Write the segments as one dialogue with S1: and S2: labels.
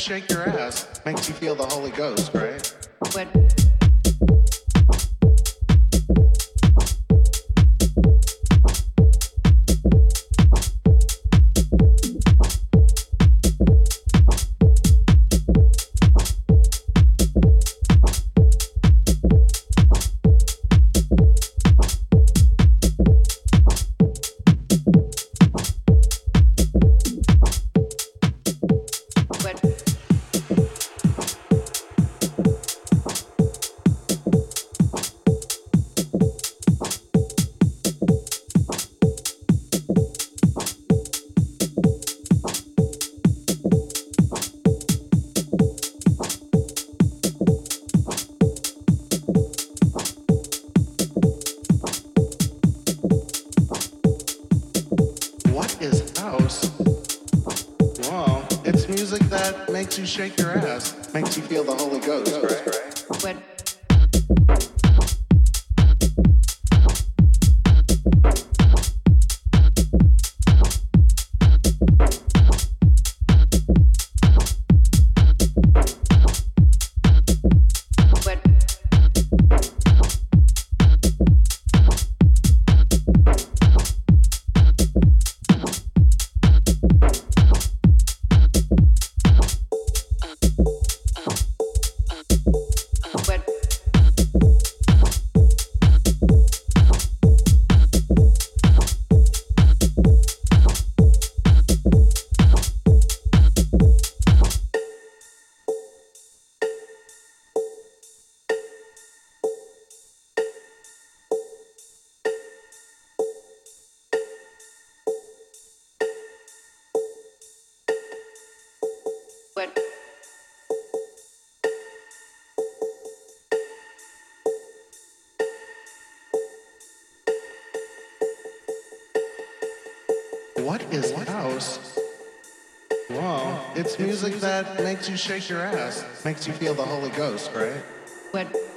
S1: shake your ass, makes you feel the Holy Ghost, shake your ass makes you shake your ass, makes you feel the Holy Ghost, right?
S2: What?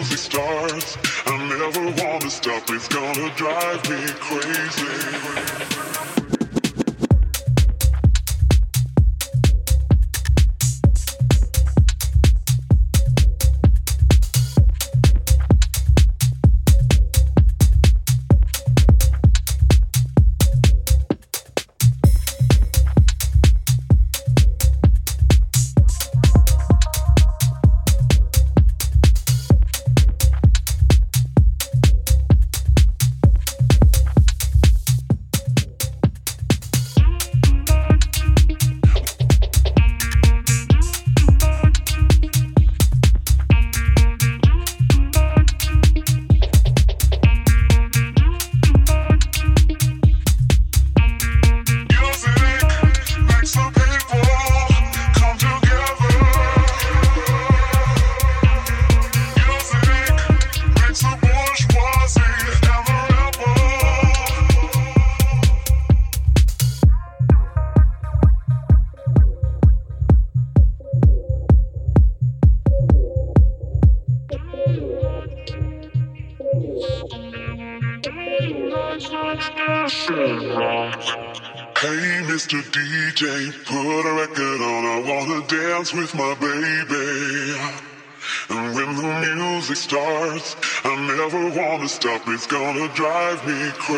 S3: Music starts, I never wanna stop. It's gonna drive me crazy.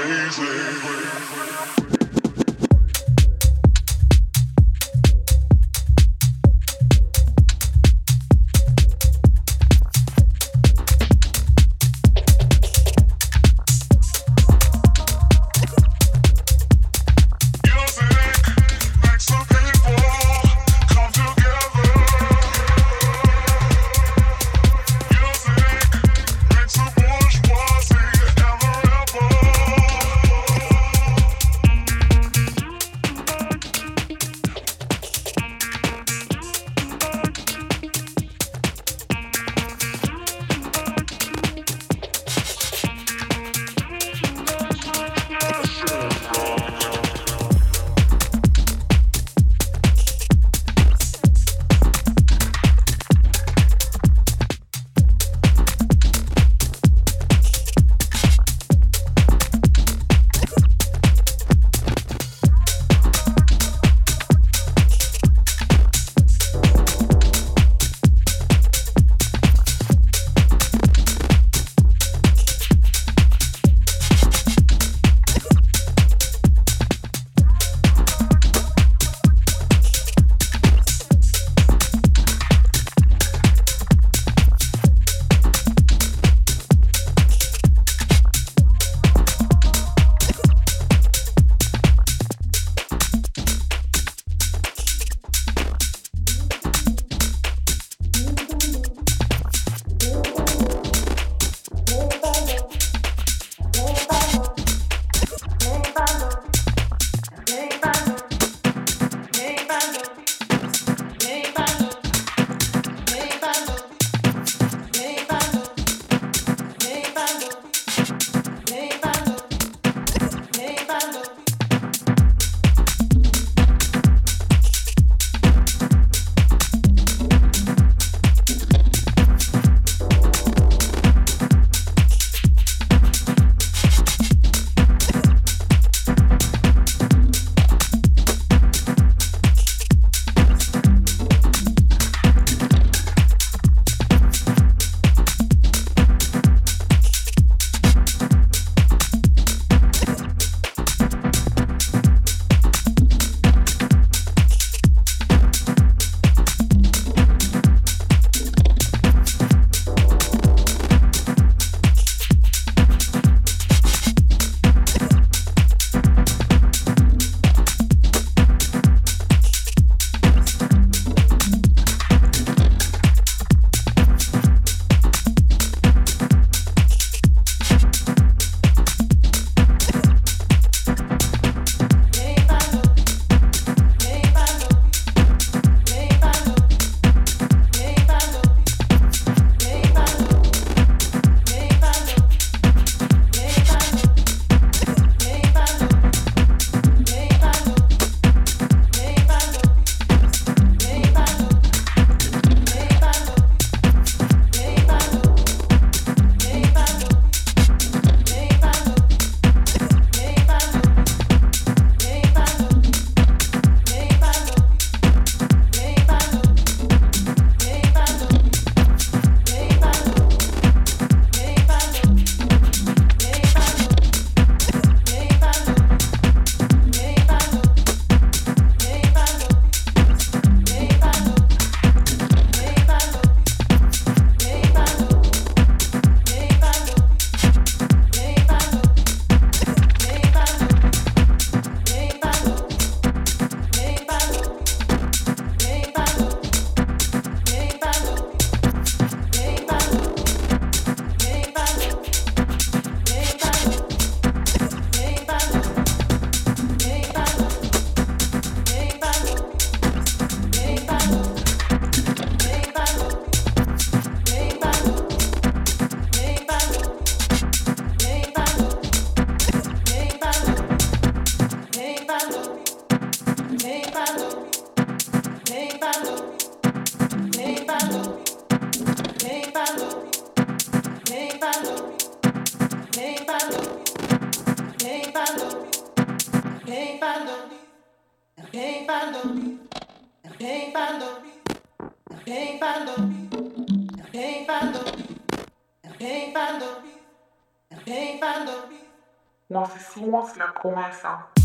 S3: Crazy.
S4: 你好。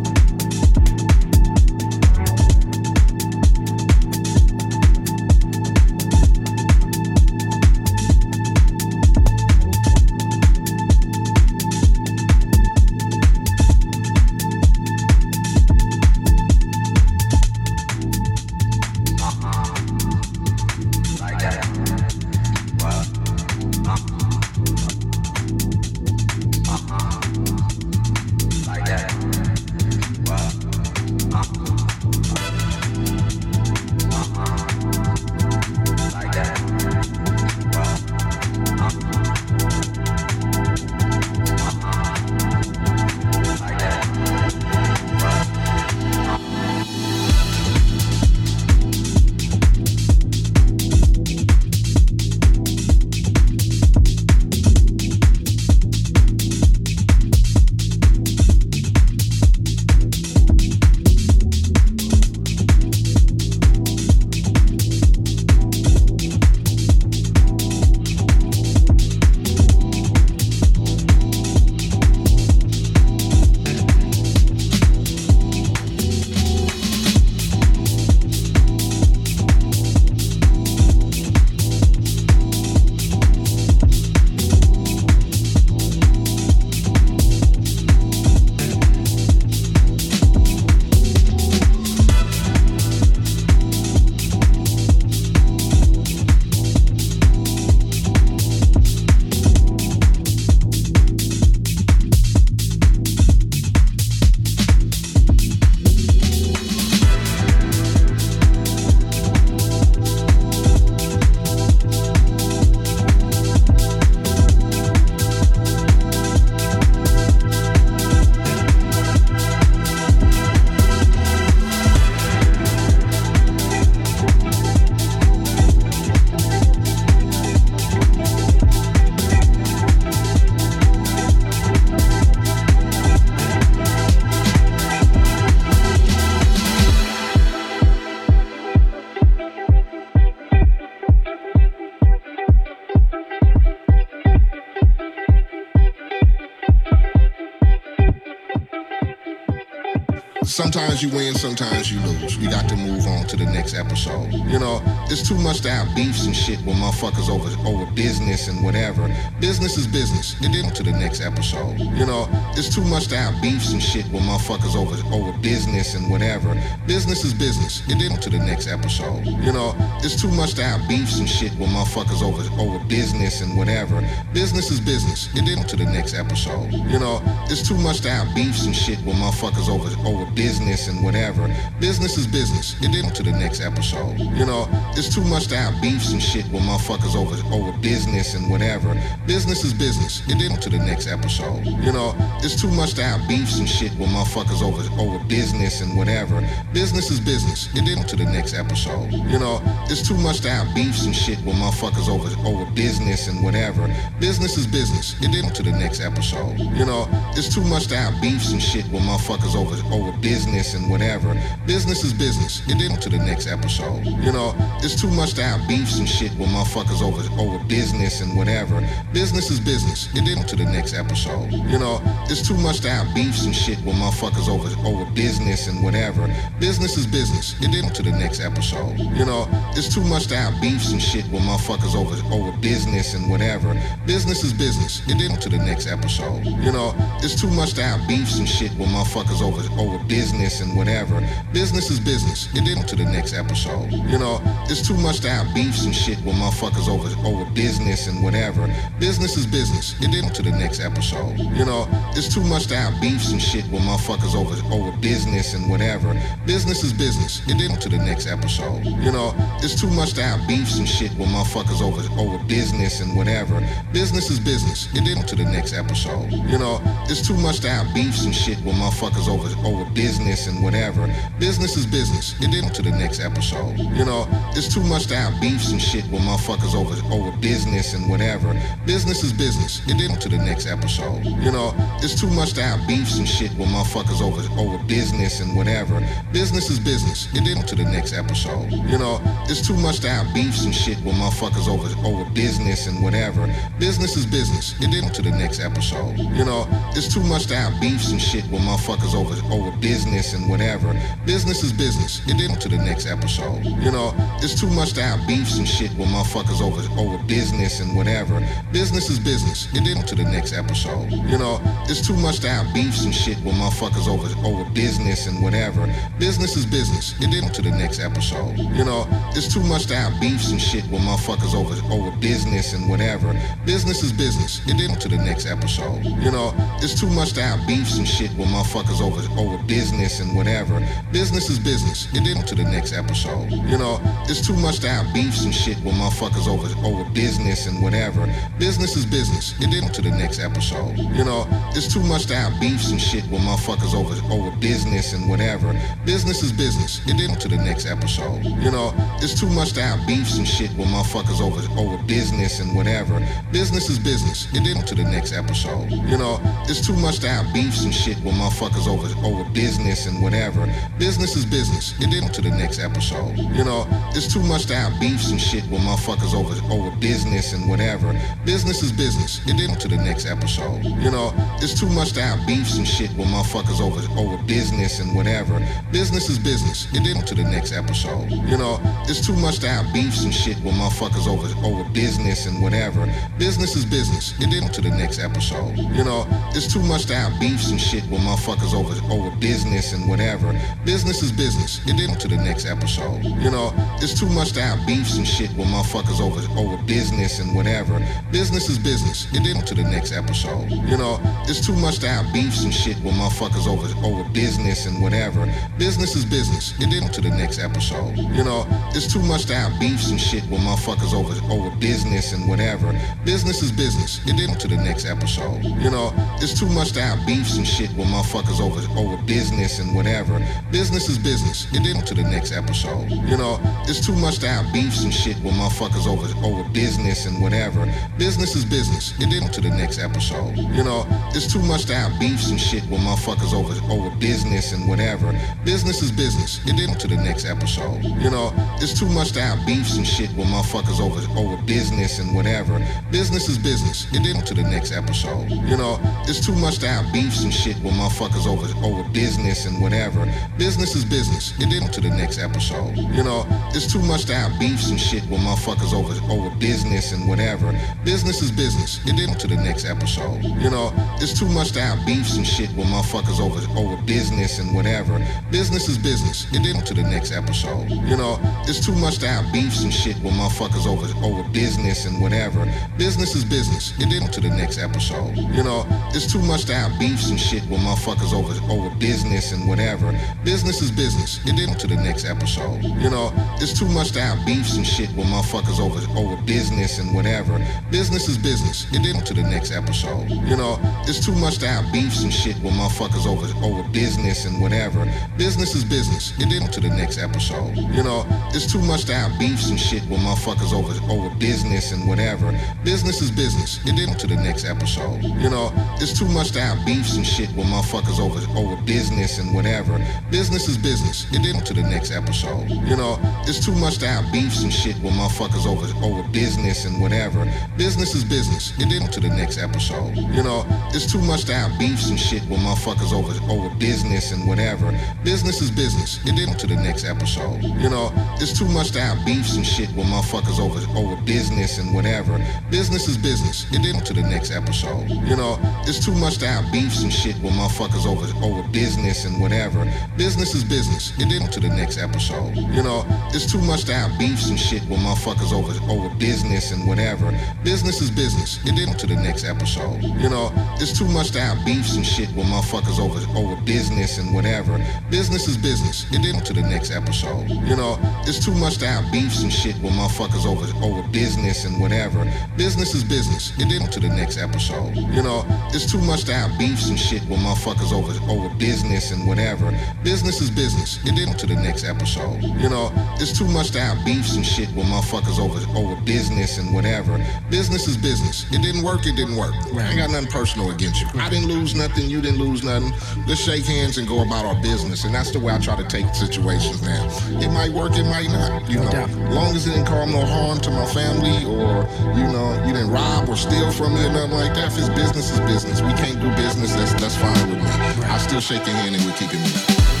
S5: Sometimes you win, sometimes you lose. You got to move on to the next episode. You know, it's too much to have beefs and shit with motherfuckers over over business and whatever. Business is business. It didn't to the next episode. You know, it's too much to have beefs and shit with motherfuckers over over business and whatever. Business is business. It didn't to the next episode. You know, it's too much to have beefs and shit with motherfuckers over over business and whatever. Business is business. It didn't to the next episode. You know, it's too much to have beefs and shit with motherfuckers over over business and whatever. Business is business. It didn't to the next episode. You know, it's too much to have beefs and shit with motherfuckers over over business and whatever. Business is business. It didn't to the next episode. You know, it's too much to have beefs and shit with motherfuckers over over business and whatever. Business is business. It didn't to the next episode. You know, it's too much to have beefs and shit with motherfuckers over over business and whatever. Business is business. It didn't to the next episode. You know, it's too much to have beefs and shit with motherfuckers over over business and whatever. Business is business. It didn't to the next episode. You know, it's too much to have beefs and shit with motherfuckers over over business and whatever. Business is business. It didn't to the next episode. You know, it's too much to have beefs and shit with motherfuckers over over business and whatever. Business is business. It didn't to the next episode. You know, it's too much to have beefs and shit with motherfuckers over over business and whatever. Business is business. It didn't to the next episode. You know, it's too much to have beefs and shit with motherfuckers over over business and whatever. Business is business. It didn't to the next episode. You know, it's too much to have beefs and shit with motherfuckers over over business and whatever. Business is business. It didn't to the next episode. You know, it's too much to have beefs and shit with motherfuckers over over business and whatever. Business is business. It didn't to the next episode. You know, it's too much to have beefs and shit with motherfuckers over over business and whatever. Business is business. It didn't to the next episode. You know, it's too much to have beefs and shit with motherfuckers over over business and whatever. Business is business. It didn't to the next episode. You know, it's too much to have beefs and shit with motherfuckers over over business and whatever. Business is business. It didn't to the next episode. You know, it's too much to have beefs and shit with motherfuckers over over business and whatever. Business is business. It didn't to the next episode. You know, it's too much to have beefs and shit with motherfuckers over over business and whatever. Business is business. It didn't to the next episode. You know, it's too much to have beefs and shit with motherfuckers over over business and whatever. Business is business. It didn't to the next episode. You know, it's too much to have beefs and shit with motherfuckers over over business and whatever. Business is business. It didn't to the next episode. You know, it's too much to have beefs and shit with motherfuckers over over business and whatever. Business is business. It didn't to the next episode. You know, it's too much to have beefs and shit with motherfuckers over over business and whatever. Business is business. It didn't to the next episode. You know, it's too much to have beefs and shit with motherfuckers over over business and whatever. Business is business. It didn't to the next episode. You know, it's too much to have beefs and shit with motherfuckers over over business and whatever. Business is business. It didn't to the next episode. You know, it's too much to have beefs and shit with motherfuckers over over business and whatever. Business is business. It didn't to the next episode. You know, it's too much to have beefs and shit with motherfuckers over over business and whatever. Business is business. It didn't to the next episode. You know, it's too much to have beefs and shit with motherfuckers over over business and whatever. Business is business. It didn't to the next episode. You know, it's too much to have beefs and shit with motherfuckers over over business and whatever. Business is business. It didn't to the next episode. You know, it's too much to have beefs and shit with motherfuckers over over business and whatever. Business is business. It didn't to the next episode. You know, it's too much to have beefs and shit with motherfuckers over over business and whatever. Business is business. It didn't to the next episode. You know, it's too much to have beefs and shit with motherfuckers over over business and whatever. Business is business. It didn't to the next episode. You know, it's too much to have beefs and shit with motherfuckers over over business and whatever. Business is business. It didn't to the next episode. You know, it's too much to have beefs and shit with motherfuckers over over business and whatever. Business is business. It didn't to the next episode. You know, it's too much to have beefs and shit with motherfuckers over over business and whatever. Business is business. It didn't to the next episode. You know, it's too much to have beefs and shit with motherfuckers over over business and whatever. Business is business. It didn't to the next episode. You know, it's too much to have beefs and shit with motherfuckers over over business and whatever. Business is business. It didn't to the next episode. You know, it's too much to have beefs and shit with motherfuckers over over business and whatever. Business is business. It didn't to the next episode. You know, it's too much to have beefs and shit with motherfuckers over over business and whatever. Business is business. It didn't to the next episode. You know, it's too much to have beefs and shit with motherfuckers over over business business and whatever. Business is business. It didn't to the next episode. You know, it's too much to have beefs and shit with motherfuckers over over business and whatever. Business is business. It didn't to the next episode. You know, it's too much to have beefs and shit with motherfuckers over over business and whatever. Business is business. It didn't to the next episode. You know, it's too much to have beefs and shit with motherfuckers over over business and whatever. Business is business. It didn't to the next episode. You know, it's too much to have beefs and shit with motherfuckers over over business and whatever. Business is business. It didn't to the next episode. You know, it's too much to have beefs and shit with motherfuckers over over business and whatever. Business is business. It didn't to the next episode. You know, it's too much to have beefs and shit with motherfuckers over over business and whatever. Business is business. It didn't to the next episode. You know, it's too much to have beefs and shit with motherfuckers over over business and whatever. Business is business. It didn't to the next episode. You know, it's too much to have beefs and shit with motherfuckers over over business and whatever. Business is business. It didn't to the next episode. You know, it's too much to have beefs and shit with motherfuckers over over business and whatever. Business is business. It didn't to the next episode. You know, it's too much to have beefs and shit with motherfuckers over over business and whatever. Business is business. It didn't to the next episode. You know, it's too much to have beefs and shit with motherfuckers over over business and whatever. Business is business. It didn't to the next episode. You know, it's too much to have beefs and shit with motherfuckers over over business and whatever. Business is business. It didn't to the next episode. You know, it's too much to have beefs and shit with motherfuckers over over business and whatever. Business is business. It didn't to the next episode. You know, it's too much to have beefs and shit with motherfuckers over over business and whatever. Business is business. It didn't to the next episode. You know, it's too much to have beefs and shit with motherfuckers over over business and whatever. Business is business. It didn't to the next episode. You know, it's too much to have beefs and shit with motherfuckers over over business and whatever. Business is business. It didn't to the next episode. You know, it's too much to have beefs and shit with motherfuckers over over business and whatever. Business is business. It didn't work. It didn't work. I ain't got nothing personal against you. I didn't lose nothing. You didn't lose nothing. Let's shake hands and go about our business. And that's the way I try to take situations now. It might work. It might not. You know, long as it didn't cause no harm to my family or you know you didn't rob or steal from me or nothing like that. If it's business, is business. We can't do business. That's that's fine with me. I still shake your hand and we keep it.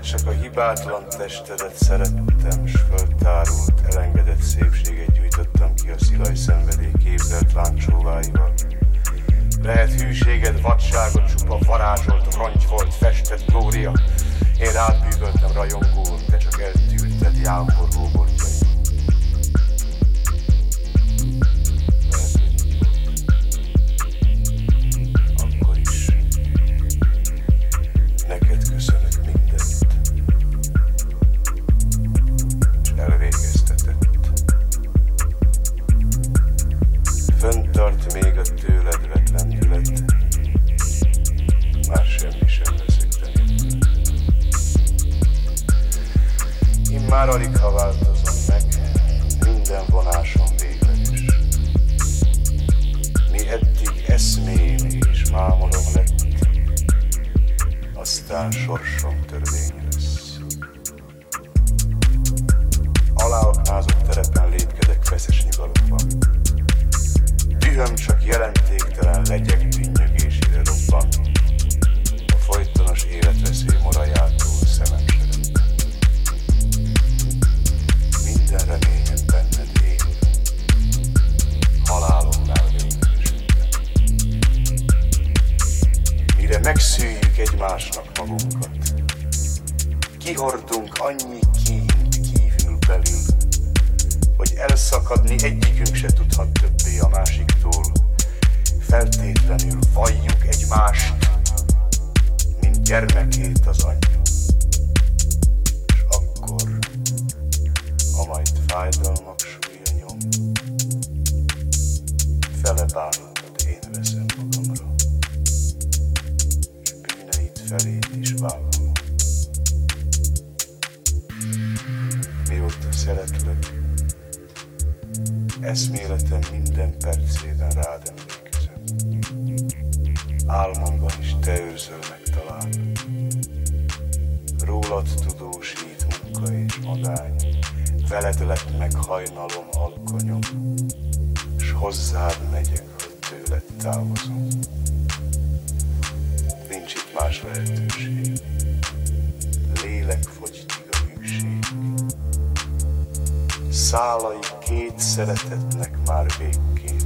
S5: csak
S6: a hibátlan testedet szerettem, s föltárult, elengedett szépséget gyújtottam ki a szilaj szenvedély képzelt láncsóváival. Lehet hűséged, vadságot csupa varázsolt, rongy volt, festett glória. Én rád bűvöltem rajongó, te csak eltűlted jámborgóból eszméletem minden percében rád emlékezem. Álmomban is te őrzöl meg talán. Rólad tudósít munka és magány, veled lett meg hajnalom alkonyom, s hozzád megyek, hogy tőled távozom. Nincs itt más lehetőség. szeretetlek már végképp.